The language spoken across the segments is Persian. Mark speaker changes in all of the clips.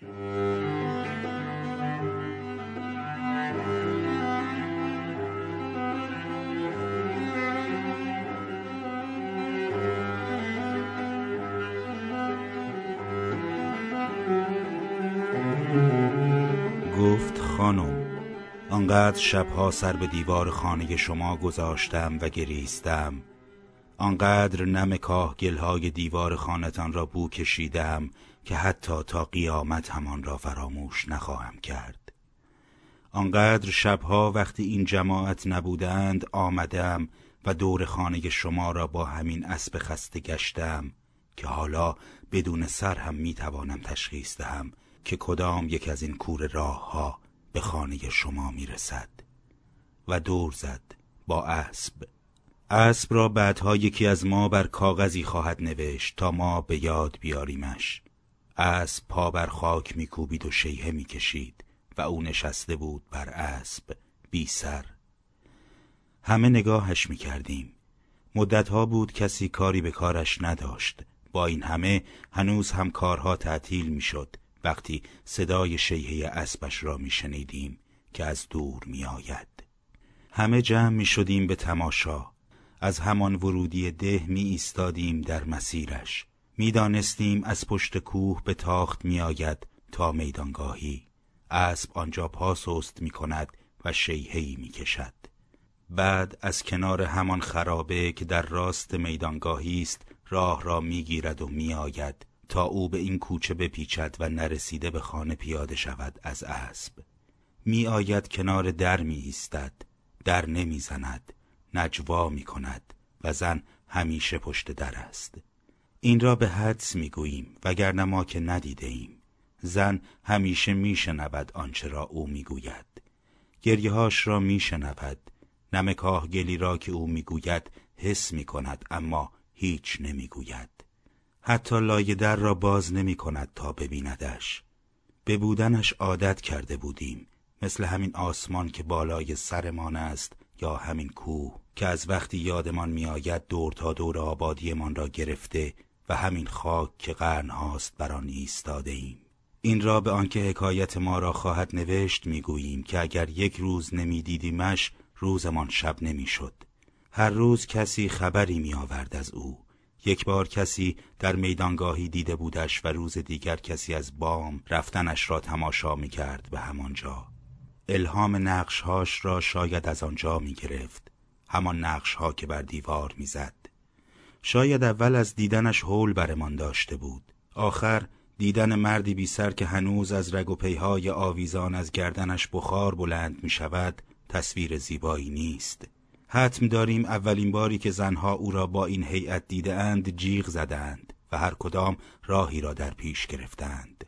Speaker 1: گفت خانم آنقدر شبها سر به دیوار خانه شما گذاشتم و گریستم. آنقدر نم کاهگلهای دیوار خانتان را بو کشیدم که حتی تا قیامت همان را فراموش نخواهم کرد. آنقدر شبها وقتی این جماعت نبودند آمدم و دور خانه شما را با همین اسب خسته گشتم که حالا بدون سر هم می‌توانم تشخیص دهم که کدام یک از این کور راه ها به خانه شما می‌رسد. و دور زد با اسب. اسب را بعدها یکی از ما بر کاغذی خواهد نوشت تا ما به یاد بیاریمش. اسب پا بر خاک میکوبید و شیهه می‌کشید و او نشسته بود بر اسب بی سر. همه نگاهش می‌کردیم. مدتها بود کسی کاری به کارش نداشت. با این همه هنوز هم کارها تعطیل می‌شد. وقتی صدای شیهه اسبش را میشنیدیم که از دور میآید. همه جمع می شدیم به تماشا. از همان ورودی ده می ایستادیم در مسیرش. می‌دانستیم از پشت کوه به تاخت میآید تا میدانگاهی. اسب آنجا پاسست می کند و شیهی می کشد. بعد از کنار همان خرابه که در راست میدانگاهی است راه را می‌گیرد و میآید تا او به این کوچه بپیچد و نرسیده به خانه پیاده شود از اسب. می آید کنار در می ایستد در نمی زند. نجوا می کند و زن همیشه پشت در است. این را به حدس می گوییم وگرنه ما که ندیده ایم زن همیشه می شنود آنچه را او می گوید گریهاش را می شنود نمکاه گلی را که او می گوید حس می کند اما هیچ نمی گوید حتی لایه در را باز نمی کند تا ببیندش. به بودنش عادت کرده بودیم مثل همین آسمان که بالای سرمان است یا همین کوه. که از وقتی یادمان میآید دور تا دور آبادیمان را گرفته و همین خاک که قرن هاست بر آن ایستاده ایم. این را به آنکه حکایت ما را خواهد نوشت می‌گوییم که اگر یک روز نمیدیدیمش روزمان شب نمی‌شد. هر روز کسی خبری می آورد از او. یک بار کسی در میدانگاهی دیده بودش و روز دیگر کسی از بام رفتنش را تماشا می کرد به همانجا الهام نقشهاش را شاید از آنجا می گرفت همان نقشها که بر دیوار می‌زد. شاید اول از دیدنش حول برمان داشته بود. آخر دیدن مردی بی سر که هنوز از رگ و پیهای آویزان از گردنش بخار بلند می شود تصویر زیبایی نیست. حتم داریم اولین باری که زنها او را با این هیئت دیده اند جیغ زدند و هر کدام راهی را در پیش گرفتند.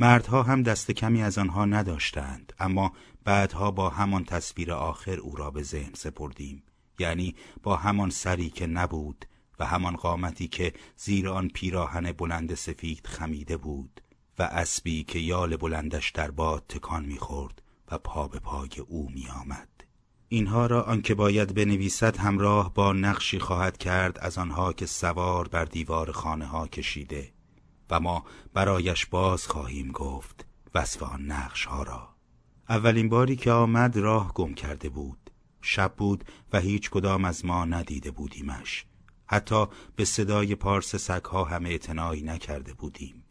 Speaker 1: مردها هم دست کمی از آنها نداشتند اما بعدها با همان تصویر آخر او را به ذهن سپردیم. یعنی با همان سری که نبود و همان قامتی که زیر آن پیراهن بلند سفید خمیده بود و اسبی که یال بلندش در باد تکان می‌خورد و پا به پای او میآمد. اینها را آنکه باید بنویسد همراه با نقشی خواهد کرد از آنها که سوار بر دیوار خانه ها کشیده و ما برایش باز خواهیم گفت وصف آن نقش ها را. اولین باری که آمد راه گم کرده بود. شب بود و هیچ کدام از ما ندیده بودیمش. حتی به صدای پارس سگها هم اعتنایی نکرده بودیم.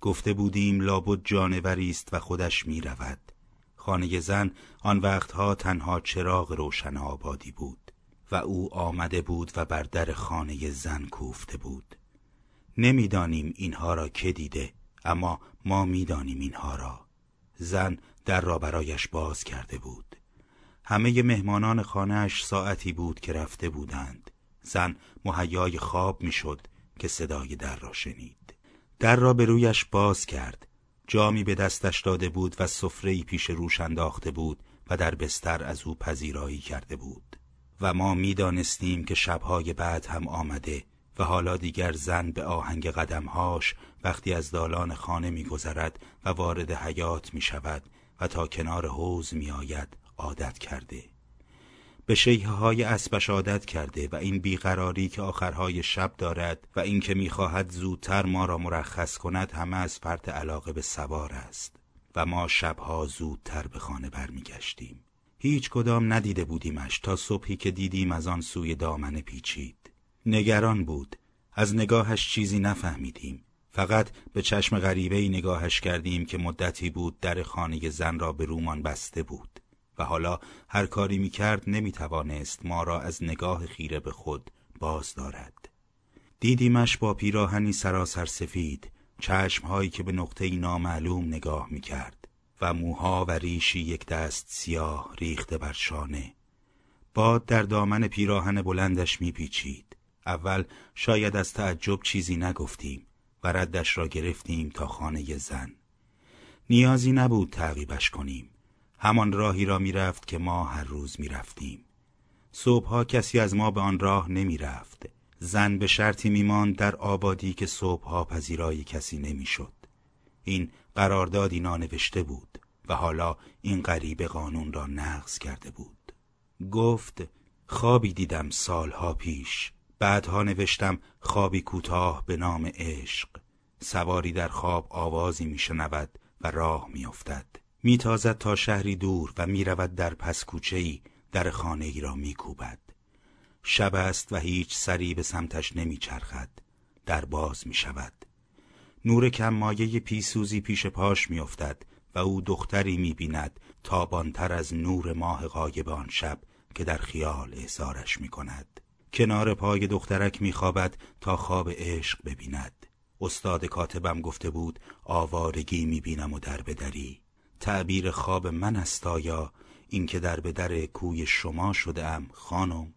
Speaker 1: گفته بودیم لابد جانوری است و خودش می رود. خانه زن آن وقتها تنها چراغ روشن آبادی بود و او آمده بود و بر در خانه زن کوفته بود. نمی‌دانیم اینها را که دیده اما ما می‌دانیم اینها را. زن در را برایش باز کرده بود. همه مهمانان خانهاش ساعتی بود که رفته بودند. زن مهیای خواب می‌شد که صدای در را شنید. در را به رویش باز کرد. جامی به دستش داده بود و سفره‌ای پیش روش انداخته بود و در بستر از او پذیرایی کرده بود. و ما می‌دانستیم که شبهای بعد هم آمده و حالا دیگر زن به آهنگ قدمهاش وقتی از دالان خانه میگذرد و وارد حیات می شود تا کنار حوز می آید عادت کرده. به شیه های اسبش عادت کرده و این بیقراری که آخرهای شب دارد و اینکه می‌خواهد زودتر ما را مرخص کند همه از فرط علاقه به سوار است و ما شبها زودتر به خانه برمیگشتیم. هیچ کدام ندیده بودیمش تا صبحی که دیدیم از آن سوی دامن پیچید. نگران بود. از نگاهش چیزی نفهمیدیم. فقط به چشم غریبه نگاهش کردیم که مدتی بود در خانه زن را به رومان بسته بود و حالا هر کاری می کرد نمی توانست ما را از نگاه خیره به خود باز دارد. دیدیمش با پیراهنی سراسر سفید، چشمهایی که به نقطه نامعلوم نگاه می کرد و موها و ریشی یک دست سیاه ریخته بر شانه. باد در دامن پیراهن بلندش می پیچید. اول شاید از تعجب چیزی نگفتیم و ردش را گرفتیم تا خانه زن. نیازی نبود تعقیبش کنیم. همان راهی را می‌رفت که ما هر روز می‌رفتیم. صبحها کسی از ما به آن راه نمی‌رفت. زن به شرطی میماند در آبادی که صبحها پذیرای کسی نمی‌شد. این قراردادی نانوشته بود و حالا این غریب قانون را نقض کرده بود. گفت خوابی دیدم سالها پیش بعدها نوشتم خوابی کوتاه به نام عشق. سواری در خواب آوازی میشنود و راه میافتد. میتازد تا شهری دور و می‌رود در پس کوچه در خانه ای را میکوبد. شب است و هیچ سری به سمتش نمیچرخد. در باز می‌شود. نور کم مایه پیسوزی پیش پاش میافتد و او دختری می‌بیند تابانتر از نور ماه غایب آن شب که در خیال احسارش می‌کند. کنار پای دخترک میخوابد تا خواب عشق ببیند. استاد کاتبم گفته بود آوارگی می‌بینم و در بدری تعبیر خواب من است آیا اینکه در به در کوی شما شده ام خانم؟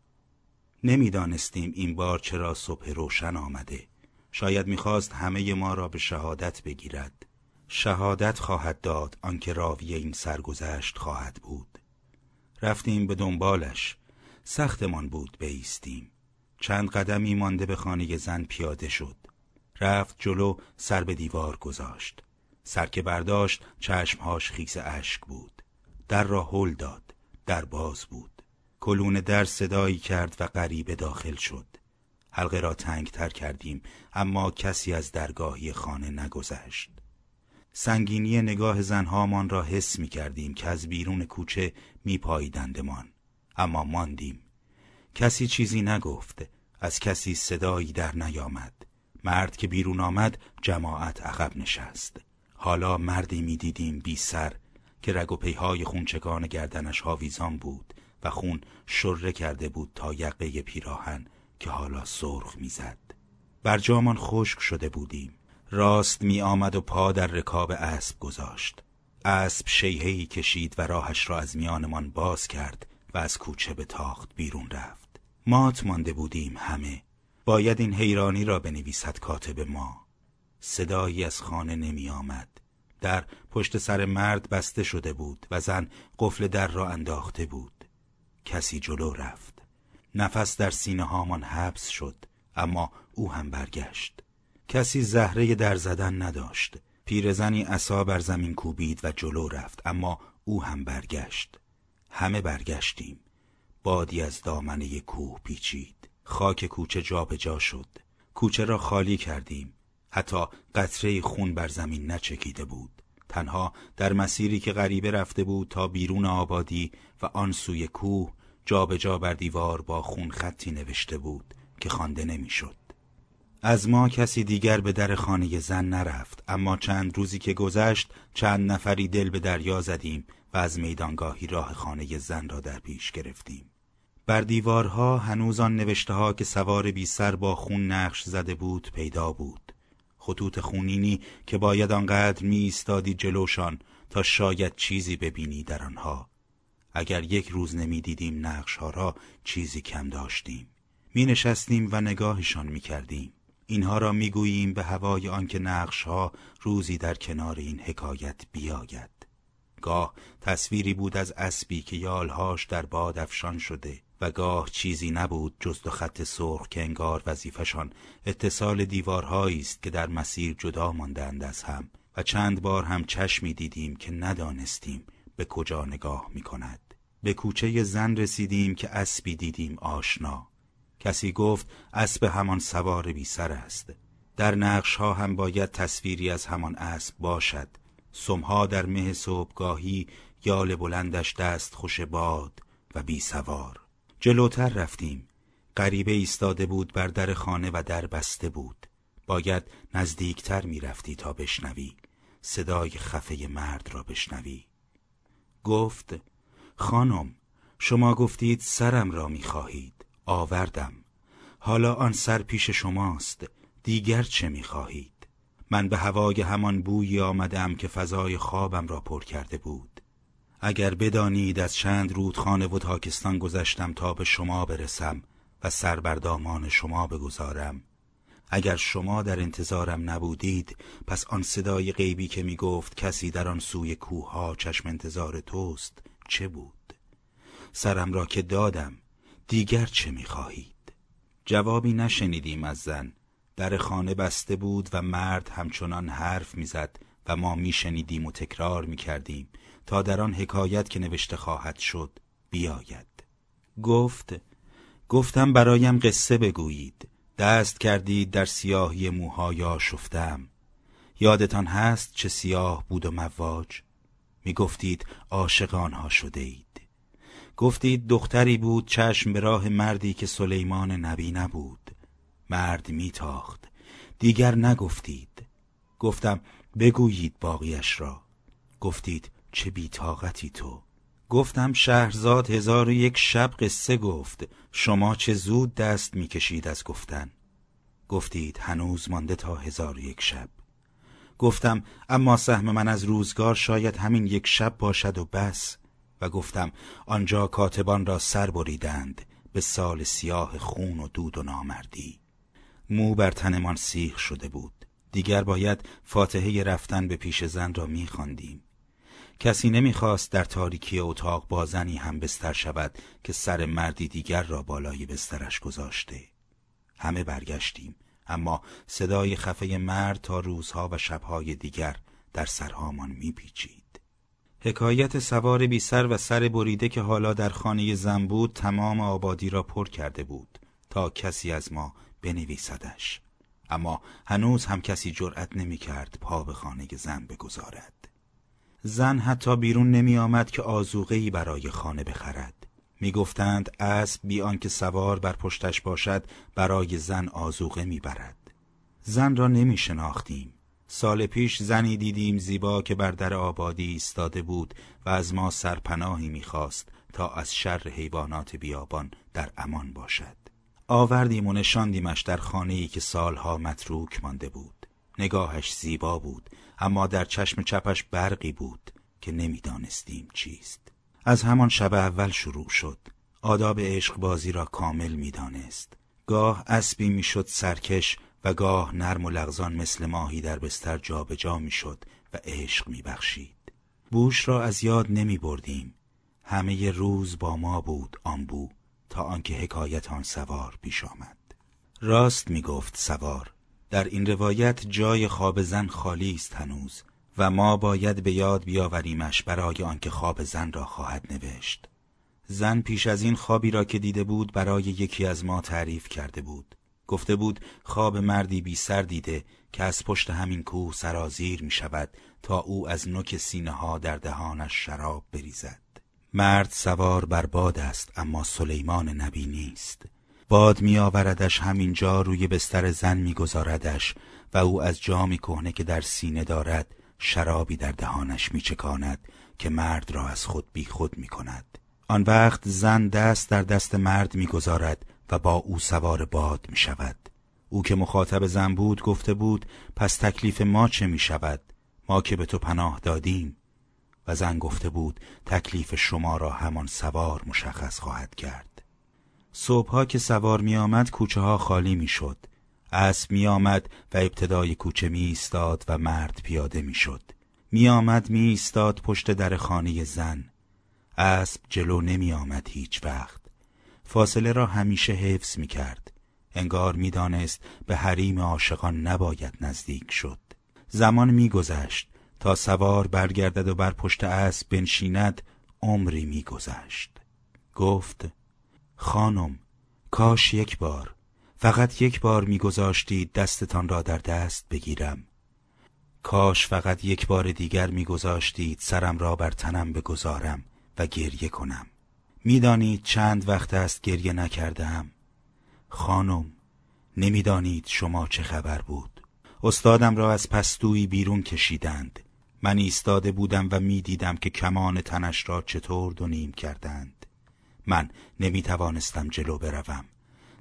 Speaker 1: نمی‌دانستیم این بار چرا صبح روشن آمده. شاید می‌خواست همه ما را به شهادت بگیرد. شهادت خواهد داد آنکه راوی این سرگذشت خواهد بود. رفتیم به دنبالش. سختمان بود بیستیم. چند قدمی مانده به خانه زن پیاده شد. رفت جلو سر به دیوار گذاشت. سر که برداشت چشمهاش خیس اشک بود. در را هل داد در باز بود. کلون در صدایی کرد و غریبه داخل شد. حلقه را تنگ تر کردیم اما کسی از درگاهی خانه نگذشت. سنگینی نگاه زنهامان را حس می کردیم که از بیرون کوچه می پاییدندمان اما ماندیم کسی چیزی نگفت از کسی صدایی در نیامد مرد که بیرون آمد جماعت عقب نشست حالا مردی می‌دیدیم بی سر که رگ و پیهای خونچکان گردنش هاویزان بود و خون شره کرده بود تا یقه پیراهن که حالا سرخ می‌زد. بر جامان خشک شده بودیم. راست می آمد و پا در رکاب اسب گذاشت. اسب شیهی کشید و راهش را از میانمان باز کرد و از کوچه به تاخت بیرون رفت. مات مانده بودیم همه. باید این حیرانی را بنویسد کاتب ما. صدایی از خانه نمی آمد. در پشت سر مرد بسته شده بود و زن قفل در را انداخته بود. کسی جلو رفت. نفس در سینه هامان حبس شد اما او هم برگشت. کسی زهره در زدن نداشت. پیرزنی عصا بر زمین کوبید و جلو رفت اما او هم برگشت. همه برگشتیم. بادی از دامنه کوه پیچید. خاک کوچه جابجا جا شد. کوچه را خالی کردیم. حتی قطره خون بر زمین نچکیده بود تنها در مسیری که غریبه رفته بود تا بیرون آبادی و آن سوی کوه جابجا جا بر دیوار با خون خطی نوشته بود که خوانده نمی‌شد. از ما کسی دیگر به در خانه زن نرفت اما چند روزی که گذشت چند نفری دل به دریا زدیم و از میدانگاهی راه خانه زن را در پیش گرفتیم. بر دیوارها هنوز آن نوشته ها که سوار بی سر با خون نقش زده بود پیدا بود. خطوط خونینی که باید آنقدر می ایستادی جلوشان تا شاید چیزی ببینی در آنها. اگر یک روز نمی دیدیم نقش ها را چیزی کم داشتیم. می نشستیم و نگاهشان می کردیم اینها را می گوییم به هوای آنکه نقش ها روزی در کنار این حکایت بیاید. گاه تصویری بود از اسبی که یالهاش در باد افشان شده و گاه چیزی نبود جز دو خط سرخ که انگار وظیفشان اتصال دیوارهایی است که در مسیر جدا ماندند از هم و چند بار هم چشمی دیدیم که ندانستیم به کجا نگاه می کند. به کوچه زن رسیدیم که اسبی دیدیم آشنا. کسی گفت اسب همان سوار بی سر است. در نقش ها هم باید تصویری از همان اسب باشد. سمها در مه صبحگاهی یال بلندش دست خوش باد و بی سوار. جلوتر رفتیم. غریبه ایستاده بود بر در خانه و در بسته بود. باید نزدیکتر می‌رفتی تا بشنوی. صدای خفه مرد را بشنوی. گفت خانم شما گفتید سرم را می‌خواهید. آوردم. حالا آن سر پیش شماست. دیگر چه می‌خواهید؟ من به هوای همان بویی آمدم که فضای خوابم را پر کرده بود. اگر بدانید از چند رودخانه و تاکستان گذشتم تا به شما برسم و سر بر دامان شما بگذارم. اگر شما در انتظارم نبودید پس آن صدای غیبی که می گفت کسی در آن سوی کوه چشم انتظار توست چه بود؟ سرم را که دادم دیگر چه می خواهید جوابی نشنیدیم از زن. در خانه بسته بود و مرد همچنان حرف می‌زد و ما میشنیدیم و تکرار می‌کردیم تا در آن حکایت که نوشته خواهد شد بیاید. گفت گفتم برایم قصه بگویید. دست کردید در سیاهی موهای شفتم یادتان هست چه سیاه بود و مواج؟ می گفتید عاشق شده اید گفتید دختری بود چشم به راه مردی که سلیمان نبی نبود. مرد میتاخت. دیگر نگفتید. گفتم بگویید باقیش را. گفتید چه بیتاقتی تو؟ گفتم شهرزاد هزار و یک شب قصه گفت. شما چه زود دست می‌کشید از گفتن. گفتید هنوز مانده تا هزار و یک شب. گفتم اما سهم من از روزگار شاید همین یک شب باشد و بس. و گفتم آنجا کاتبان را سر بریدند. به سال سیاه خون و دود و نامردی. مو بر تنمان سیخ شده بود. دیگر باید فاتحه رفتن به پیش زن را میخواندیم کسی نمی‌خواست در تاریکی اتاق با زنی هم بستر شود که سر مردی دیگر را بالای بسترش گذاشته. همه برگشتیم اما صدای خفه مرد تا روزها و شبهای دیگر در سرهامان میپیچید حکایت سوار بی سر و سر بریده که حالا در خانه زن بود تمام آبادی را پر کرده بود. تا کسی از ما بنویسدش اما هنوز هم کسی جرأت نمی کرد پا به خانه زن بگذارد زن حتی بیرون نمی آمد که آزوغهی برای خانه بخرد می گفتند اسب بی آنکه سوار بر پشتش باشد برای زن آزوغه می برد. زن را نمی شناختیم. سال پیش زنی دیدیم زیبا که بر در آبادی ایستاده بود و از ما سرپناهی می‌خواست تا از شر حیوانات بیابان در امان باشد. آوردیم و نشاندیمش در خانه‌ای که سالها متروک مانده بود. نگاهش زیبا بود اما در چشم چپش برقی بود که نمی‌دانستیم چیست. از همان شب اول شروع شد. آداب عشق بازی را کامل می‌دانست. گاه اسبی می‌شد سرکش و گاه نرم و لغزان مثل ماهی در بستر جابجا می‌شد و عشق میبخشید. بوش را از یاد نمی بردیم همه روز با ما بود آن بو. تا آنکه حکایت آن سوار پیش آمد. راست می گفت سوار در این روایت جای خواب زن خالی است هنوز و ما باید به یاد بیاوریمش برای آنکه خواب زن را خواهد نوشت. زن پیش از این خوابی را که دیده بود برای یکی از ما تعریف کرده بود. گفته بود خواب مردی بی سر دیده که از پشت همین کوه سرازیر می شود تا او از نوک سینه ها در دهانش شراب بریزد. مرد سوار بر باد است اما سلیمان نبی نیست باد می آوردش همینجا روی بستر زن می گذاردش و او از جامی کهنه که در سینه دارد شرابی در دهانش می چکاند که مرد را از خود بی خود می کند. آن وقت زن دست در دست مرد می گذارد و با او سوار باد می شود. او که مخاطب زن بود گفته بود پس تکلیف ما چه می شود؟ ما که به تو پناه دادیم و زن گفته بود تکلیف شما را همان سوار مشخص خواهد کرد. صبحها که سوار می آمد کوچه ها خالی می شد. اسب می آمد و ابتدای کوچه می ایستاد و مرد پیاده می شد. می آمد می ایستاد پشت در خانه زن. اسب جلو نمی آمد هیچ وقت. فاصله را همیشه حفظ می کرد. انگار می دانست به حریم عاشقان نباید نزدیک شد. زمان می گذشت تا سوار برگردد و بر پشت اسب بنشیند عمری می گذشت. گفت خانم کاش یک بار فقط یک بار میگذاشتید دستتان را در دست بگیرم. کاش فقط یک بار دیگر میگذاشتید سرم را بر تنم بگذارم و گریه کنم. می‌دانید چند وقت است گریه نکردم خانم نمی‌دانید شما چه خبر بود. استادم را از پستویی بیرون کشیدند. من ایستاده بودم و می‌دیدم که کمان تنش را چطور دو نیم کردند. من نمی توانستم جلو بروم.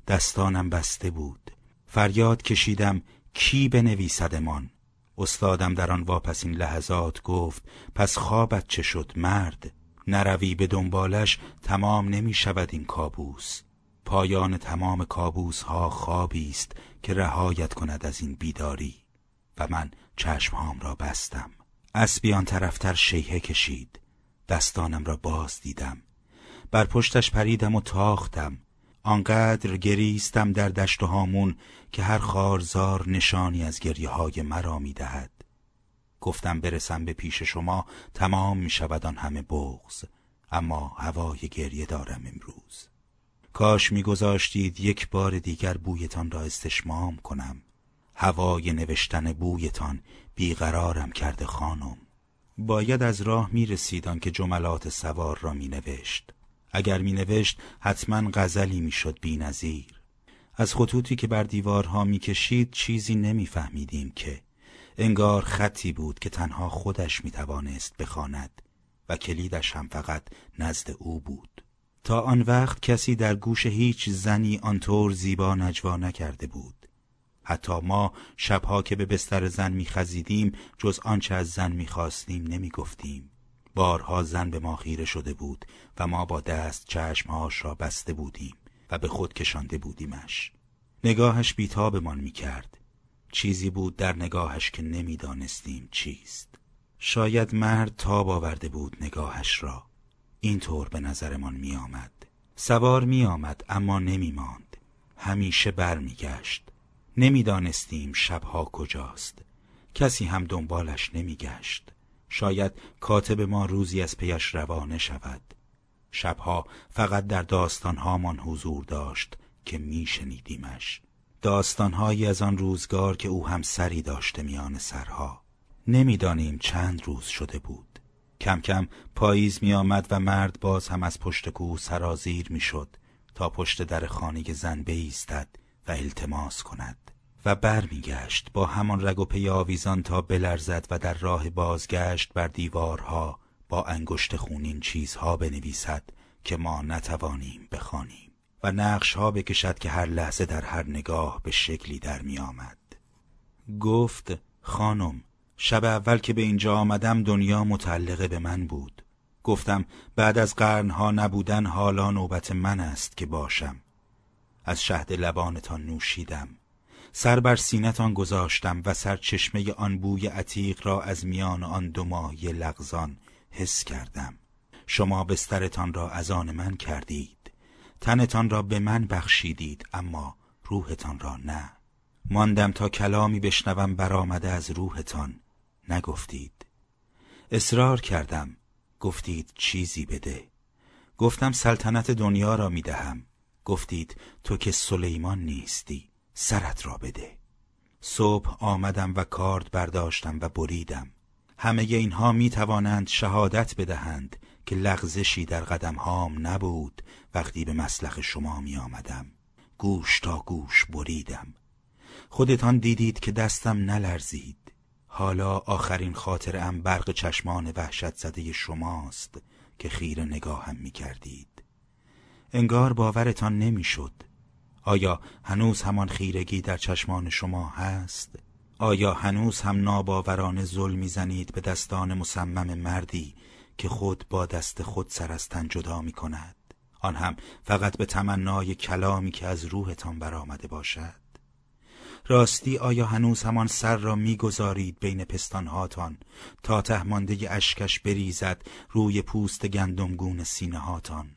Speaker 1: دستانم بسته بود. فریاد کشیدم کی بنویسدمان استادم در آن واپسین لحظات گفت پس خوابت چه شد مرد؟ نروی به دنبالش تمام نمی شود این کابوس. پایان تمام کابوس ها خوابی است که رهایت کند از این بیداری. و من چشمهام را بستم. اسبیان طرفتر شیهه کشید. دستانم را باز دیدم. بر پشتش پریدم و تاختم. آنقدر گریستم در دشت و هامون که هر خارزار نشانی از گریه های مرا می دهد. گفتم برسم به پیش شما تمام می شود آن همه بغز اما هوای گریه دارم امروز. کاش میگذاشتید یک بار دیگر بویتان را استشمام کنم. هوای نوشتن بویتان بیقرارم کرده خانم. باید از راه می رسیدان که جملات سوار را می نوشت اگر می نوشت حتما غزلی می شد بی نظیر. از خطوطی که بر دیوارها می کشید چیزی نمی فهمیدیم که. انگار خطی بود که تنها خودش می توانست بخواند و کلیدش هم فقط نزد او بود. تا آن وقت کسی در گوش هیچ زنی آنطور زیبا نجوا نکرده بود. حتی ما شبها که به بستر زن میخزیدیم جز آنچه از زن می‌خواستیم نمی‌گفتیم بارها زن به ما خیره شده بود و ما با دست چشمهاش را بسته بودیم و به خود کشانده بودیمش نگاهش بیتابمان می‌کرد چیزی بود در نگاهش که نمی‌دانستیم چیست شاید مرد تاب آورده بود نگاهش را اینطور به نظرمان می آمد. سوار می آمد اما نمی ماند. همیشه برمیگشت. نمی‌دانستیم شبها کجاست. کسی هم دنبالش نمیگشت. شاید کاتب ما روزی از پیش روانه شود. شبها فقط در داستانهامان حضور داشت که میشنیدیمش. داستانهایی از آن روزگار که او هم سری داشته میان سرها. نمی‌دانیم چند روز شده بود. کم کم پاییز می آمد و مرد باز هم از پشت کوه سرازیر می شد تا پشت در خانه زن بیستد و التماس کند و برمیگشت با همان رگ و پی آویزان تا بلرزد و در راه بازگشت بر دیوارها با انگشت خونین چیزها بنویسد که ما نتوانیم بخوانیم و نقشها بکشد که هر لحظه در هر نگاه به شکلی در می آمد. گفت خانم شب اول که به اینجا آمدم دنیا متعلقه به من بود. گفتم بعد از قرنها نبودن حالا نوبت من است که باشم. از شهد لبانتان نوشیدم. سر بر سینتان گذاشتم و سر چشمه آن بوی عتیق را از میان آن دو ماهی لغزان حس کردم. شما بسترتان را از آن من کردید. تنتان را به من بخشیدید اما روحتان را نه. ماندم تا کلامی بشنوم برآمده از روحتان. نگفتید. اصرار کردم. گفتید چیزی بده. گفتم سلطنت دنیا را می‌دهم. گفتید تو که سلیمان نیستی. سرت را بده. صبح آمدم و کارد برداشتم و بریدم. همه اینها می توانند شهادت بدهند که لغزشی در قدم هام نبود وقتی به مسلخ شما می آمدم. گوش تا گوش بریدم. خودتان دیدید که دستم نلرزید. حالا آخرین خاطرم برق چشمان وحشت زده شماست که خیر نگاهم می کردید. انگار باورتان نمی‌شد. آیا هنوز همان خیرگی در چشمان شما هست؟ آیا هنوز هم ناباورانه ظلم می‌زنید به دستان مصمم مردی که خود با دست خود سر از تن جدا می کند؟ آن هم فقط به تمنای کلامی که از روحتان برآمده باشد راستی آیا هنوز همان سر را می‌گذارید بین پستانهاتان تا تهمانده اشکش بریزد روی پوست گندمگون سینه هاتان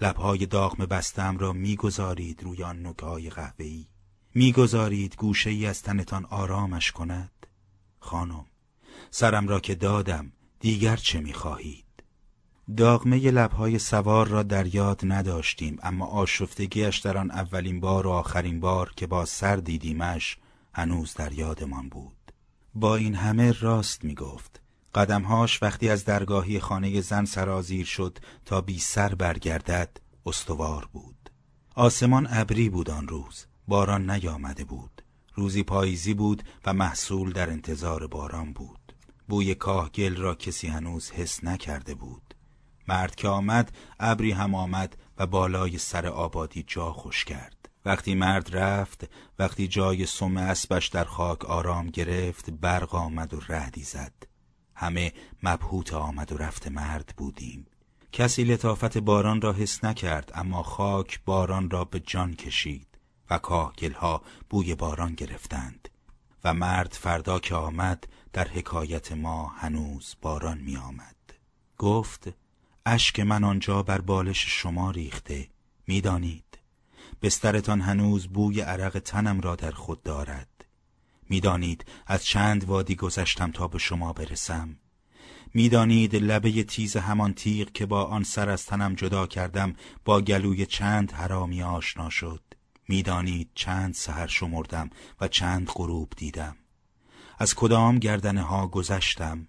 Speaker 1: لبهای داغم بستم را می‌گذارید روی آن نگهای قهوه‌ای. می‌گذارید گوشه ای از تنتان آرامش کند. خانم سرم را که دادم دیگر چه می‌خواهید؟ داغمه لبهای سوار را در یاد نداشتیم اما آشفتگیش در آن اولین بار و آخرین بار که با سر دیدیمش هنوز در یادمان بود. با این همه راست می گفت قدمهاش وقتی از درگاهی خانه زن سرازیر شد تا بی سر برگردد استوار بود. آسمان ابری بود آن روز باران نیامده بود. روزی پاییزی بود و محصول در انتظار باران بود. بوی کاهگل را کسی هنوز حس نکرده بود. مرد که آمد ابری هم آمد و بالای سر آبادی جا خوش کرد. وقتی مرد رفت وقتی جای سم اسبش در خاک آرام گرفت برق آمد و رعدی زد. همه مبهوت آمد و رفت مرد بودیم. کسی لطافت باران را حس نکرد اما خاک باران را به جان کشید و کاهگلها بوی باران گرفتند. و مرد فردا که آمد در حکایت ما هنوز باران می آمد گفت اشک من آنجا بر بالش شما ریخته می‌دانید؟ بسترتان هنوز بوی عرق تنم را در خود دارد. می‌دانید از چند وادی گذشتم تا به شما برسم. می‌دانید لبه تیز همان تیغ که با آن سر از تنم جدا کردم با گلوی چند حرامی آشنا شد. می‌دانید چند سهر شمردم و چند غروب دیدم. از کدام گردنه ها گذشتم؟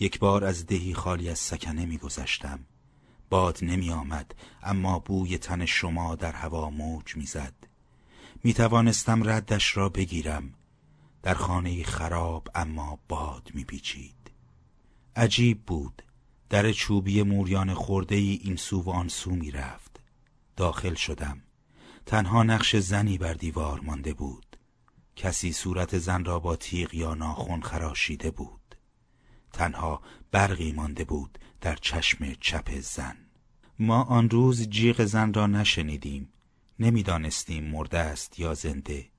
Speaker 1: یک بار از دهی خالی از سکنه میگذشتم. باد نمی آمد اما بوی تن شما در هوا موج می‌زد. می توانستم ردش را بگیرم. در خانه خراب اما باد می پیچید عجیب بود. در چوبی موریان خورده ای این سو و آن سو می رفت داخل شدم. تنها نقش زنی بر دیوار مانده بود. کسی صورت زن را با تیغ یا ناخون خراشیده بود. تنها برقی مانده بود در چشم چپ زن. ما آن روز جیغ زن را نشنیدیم. نمی‌دانستیم مرده است یا زنده.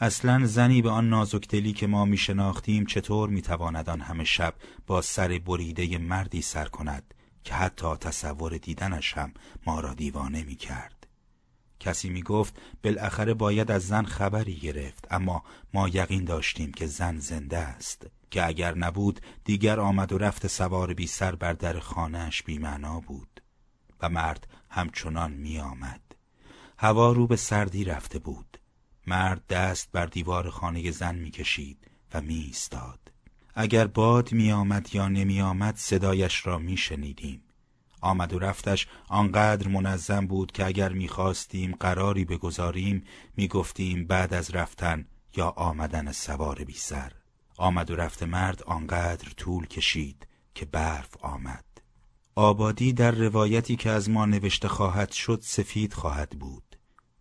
Speaker 1: اصلا زنی به آن نازکدلی که ما می شناختیم چطور می تواند آن همه شب با سر بریده مردی سر کند که حتی تصور دیدنش هم ما را دیوانه می کرد. کسی می گفت بالاخره باید از زن خبری گرفت اما ما یقین داشتیم که زن زنده است که اگر نبود دیگر آمد و رفت سوار بی سر بر در خانهش بی معنا بود و مرد همچنان می آمد هوا رو به سردی رفته بود مرد دست بر دیوار خانه زن می کشید و می ایستاد. اگر باد می آمد یا نمی آمد صدایش را می شنیدیم. آمد و رفتش آنقدر منظم بود که اگر می خواستیم قراری بگذاریم می گفتیم بعد از رفتن یا آمدن سوار بی سر. آمد و رفت مرد آنقدر طول کشید که برف آمد. آبادی در روایتی که از ما نوشته خواهد شد سفید خواهد بود.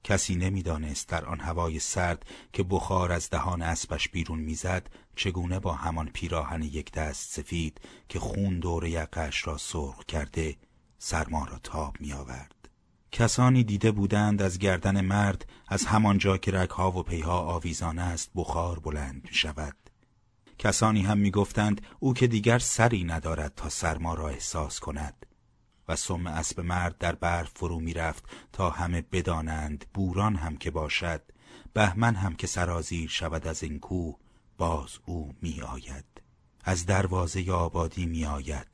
Speaker 1: کسی نمی‌دانست در آن هوای سرد که بخار از دهان اسبش بیرون می‌زد چگونه با همان پیراهن یک دست سفید که خون دور یقش را سرخ کرده سرما را تاب می آورد. کسانی دیده بودند از گردن مرد از همانجا که رگها و پیها آویزان است بخار بلند می شود. کسانی هم می گفتند او که دیگر سری ندارد تا سرما را احساس کند و سم اسب مرد در برف فرو می رفت تا همه بدانند بوران هم که باشد بهمن هم که سرازیر شود از این کوه باز او می آید از دروازه آبادی می آید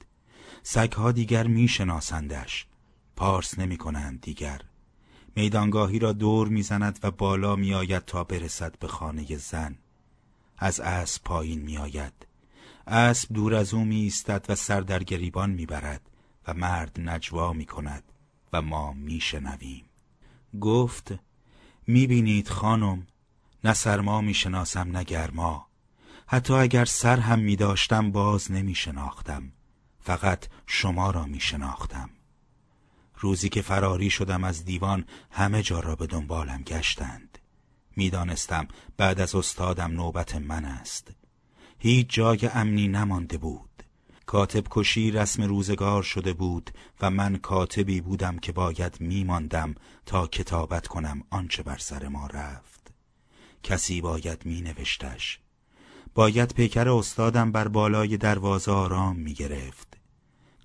Speaker 1: سگها دیگر می شناسندش پارس نمی کنند دیگر. میدانگاهی را دور می‌زند و بالا می آید تا برسد به خانه زن. از اسب پایین می آید اسب دور از او می ایستد و سر در گریبان می برد و مرد نجوا می کند و ما می شنویم گفت می بینید خانم نه سرما می شناسم نه گرما. حتی اگر سر هم می داشتم باز نمی شناختم فقط شما را می شناختم روزی که فراری شدم از دیوان همه جا را به دنبالم گشتند. می‌دانستم بعد از استادم نوبت من است. هیچ جای امنی نمانده بود. کاتب کشی رسم روزگار شده بود و من کاتبی بودم که باید میماندم تا کتابت کنم آنچه بر سر ما رفت. کسی باید می نوشتش باید پیکر استادم بر بالای دروازه آرام می گرفت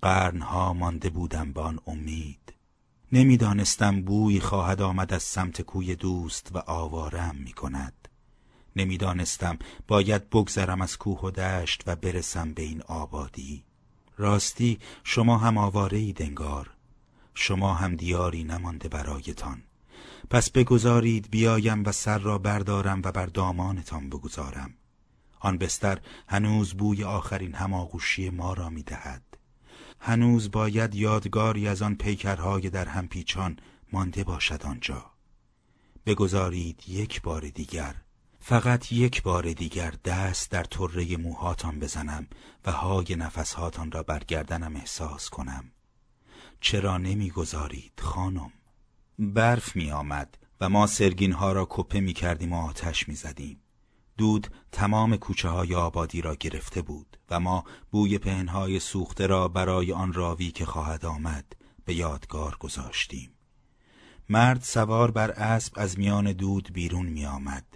Speaker 1: قرنها مانده بودم به آن امید. نمی‌دانستم بوی خواهد آمد از سمت کوی دوست و آوارم می کند نمی‌دانستم. باید بگذرم از کوه و دشت و برسم به این آبادی. راستی شما هم آواره ای دنگار شما هم دیاری نمانده برایتان. پس بگذارید بیایم و سر را بردارم و بر دامانتان بگذارم. آن بستر هنوز بوی آخرین هماغوشی ما را می‌دهد. هنوز باید یادگاری از آن پیکرهای در هم پیچان مانده باشد آنجا. بگذارید یک بار دیگر فقط یک بار دیگر دست در طره موهاتان بزنم و های نفسهاتان را برگردنم احساس کنم چرا نمی‌گذارید خانم برف می آمد و ما سرگین ها را کپه می کردیم و آتش می زدیم. دود تمام کوچه های آبادی را گرفته بود و ما بوی پهنهای سوخته را برای آن راوی که خواهد آمد به یادگار گذاشتیم. مرد سوار بر اسب از میان دود بیرون می آمد.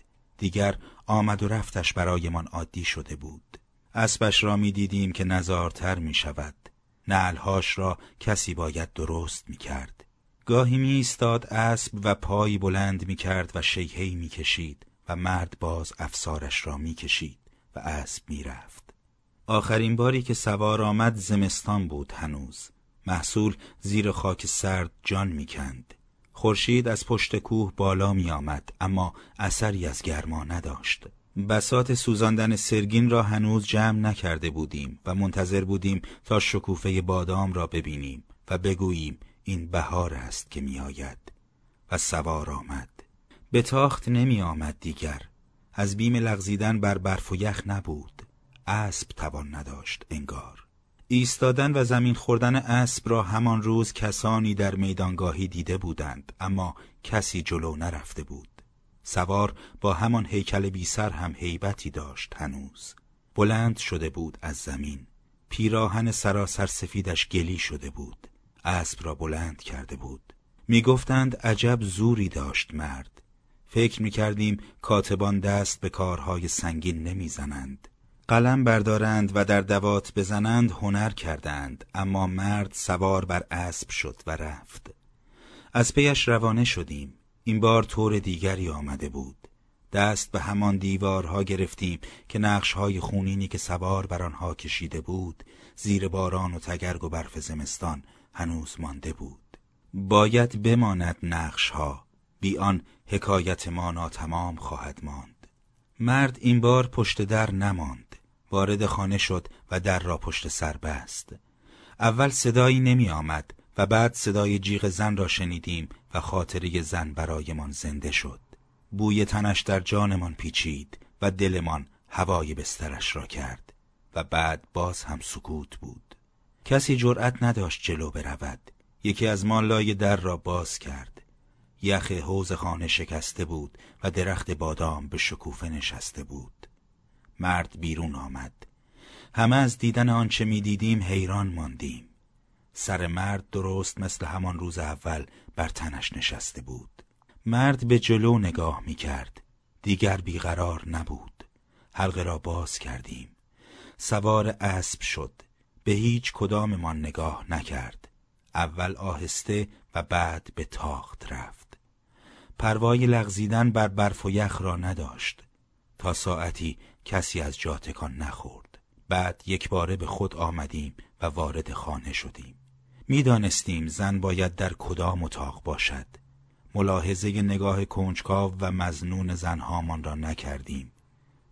Speaker 1: دیگر آمد و رفتش برایمان عادی شده بود. اسبش را می دیدیم که نزارتر می شود. نعلهاش را کسی باید درست می کرد. گاهی می ایستاد اسب و پایی بلند می کرد و شیهی می کشید و مرد باز افسارش را می کشید و اسب می رفت. آخرین باری که سوار آمد زمستان بود هنوز. محصول زیر خاک سرد جان می کند. خورشید از پشت کوه بالا می آمد اما اثری از گرما نداشت. بسات سوزاندن سرگین را هنوز جمع نکرده بودیم و منتظر بودیم تا شکوفه بادام را ببینیم و بگوییم این بهار است که میآید. و سوار آمد. به تاخت نمی آمد دیگر. از بیم لغزیدن بر برف و یخ نبود. اسب توان نداشت انگار. ایستادن و زمین خوردن اسب را همان روز کسانی در میدانگاهی دیده بودند اما کسی جلو نرفته بود. سوار با همان هیکل بی سر هم هیبتی داشت هنوز. بلند شده بود از زمین. پیراهن سراسر سفیدش گلی شده بود. اسب را بلند کرده بود. می‌گفتند عجب زوری داشت مرد. فکر می‌کردیم کاتبان دست به کارهای سنگین نمی‌زنند. قلم بردارند و در دوات بزنند هنر کردند. اما مرد سوار بر اسب شد و رفت. از پیش روانه شدیم. این بار طور دیگری آمده بود. دست به همان دیوارها گرفتیم که نقشهای خونینی که سوار بر آنها کشیده بود زیر باران و تگرگ و برف زمستان هنوز مانده بود. باید بماند نقشها. بی آن حکایت ما ناتمام خواهد ماند. مرد این بار پشت در نماند. وارد خانه شد و در را پشت سر بست. اول صدایی نمی آمد و بعد صدای جیغ زن را شنیدیم و خاطره زن برایمان زنده شد. بوی تنش در جانمان پیچید و دلمان هوای بسترش را کرد و بعد باز هم سکوت بود. کسی جرأت نداشت جلو برود. یکی از ما لای در را باز کرد. یخ حوز خانه شکسته بود و درخت بادام به شکوفه نشسته بود. مرد بیرون آمد. همه از دیدن آنچه می‌دیدیم حیران ماندیم. سر مرد درست مثل همان روز اول بر تنش نشسته بود. مرد به جلو نگاه می کرد دیگر بیقرار نبود. حلقه را باز کردیم. سوار اسب شد. به هیچ کداممان نگاه نکرد. اول آهسته و بعد به تاخت رفت. پروای لغزیدن بر برف و یخ را نداشت. تا ساعتی کسی از جا تکان نخورد. بعد یک باره به خود آمدیم و وارد خانه شدیم. می‌دانستیم زن باید در کدام اتاق باشد. ملاحظه نگاه کنجکاو و مزنون زنهامان را نکردیم.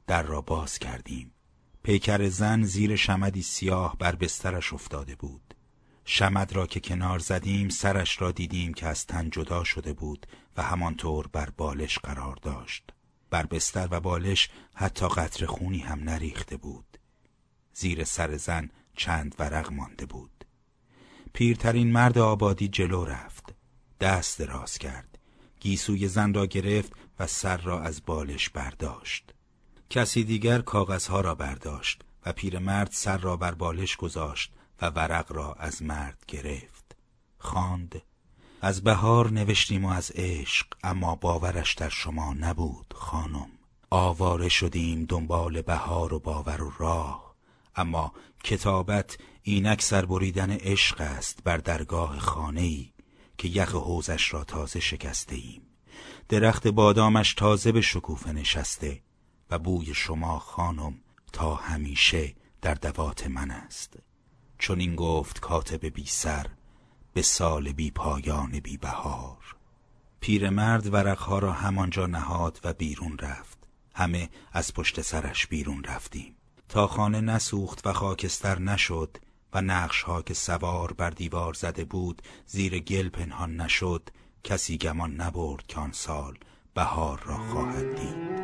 Speaker 1: در را باز کردیم. پیکر زن زیر شمدی سیاه بر بسترش افتاده بود. شمد را که کنار زدیم سرش را دیدیم که از تن جدا شده بود و همانطور بر بالش قرار داشت. بر بستر و بالش حتی قطر خونی هم نریخته بود. زیر سر زن چند ورق مانده بود. پیرترین مرد آبادی جلو رفت. دست دراز کرد. گیسوی زن را گرفت و سر را از بالش برداشت. کسی دیگر کاغذها را برداشت و پیرمرد سر را بر بالش گذاشت و ورق را از مرد گرفت. خواند از بهار نوشتیم و از عشق اما باورش در شما نبود خانم. آواره شدیم دنبال بهار و باور و راه اما کتابت اینک سر بریدن عشق است بر درگاه خانه ای که یخ حوزش را تازه شکسته ایم درخت بادامش تازه به شکوفه نشسته و بوی شما خانم تا همیشه در دوات من است. چون این گفت کاتب بی سر به سال بی پایان بی بهار. پیرمرد ورقها را همانجا نهاد و بیرون رفت. همه از پشت سرش بیرون رفتیم. تا خانه نسوخت و خاکستر نشد و نقشها که سوار بر دیوار زده بود زیر گل پنهان نشد کسی گمان نبرد که آن سال بهار را خواهد دید.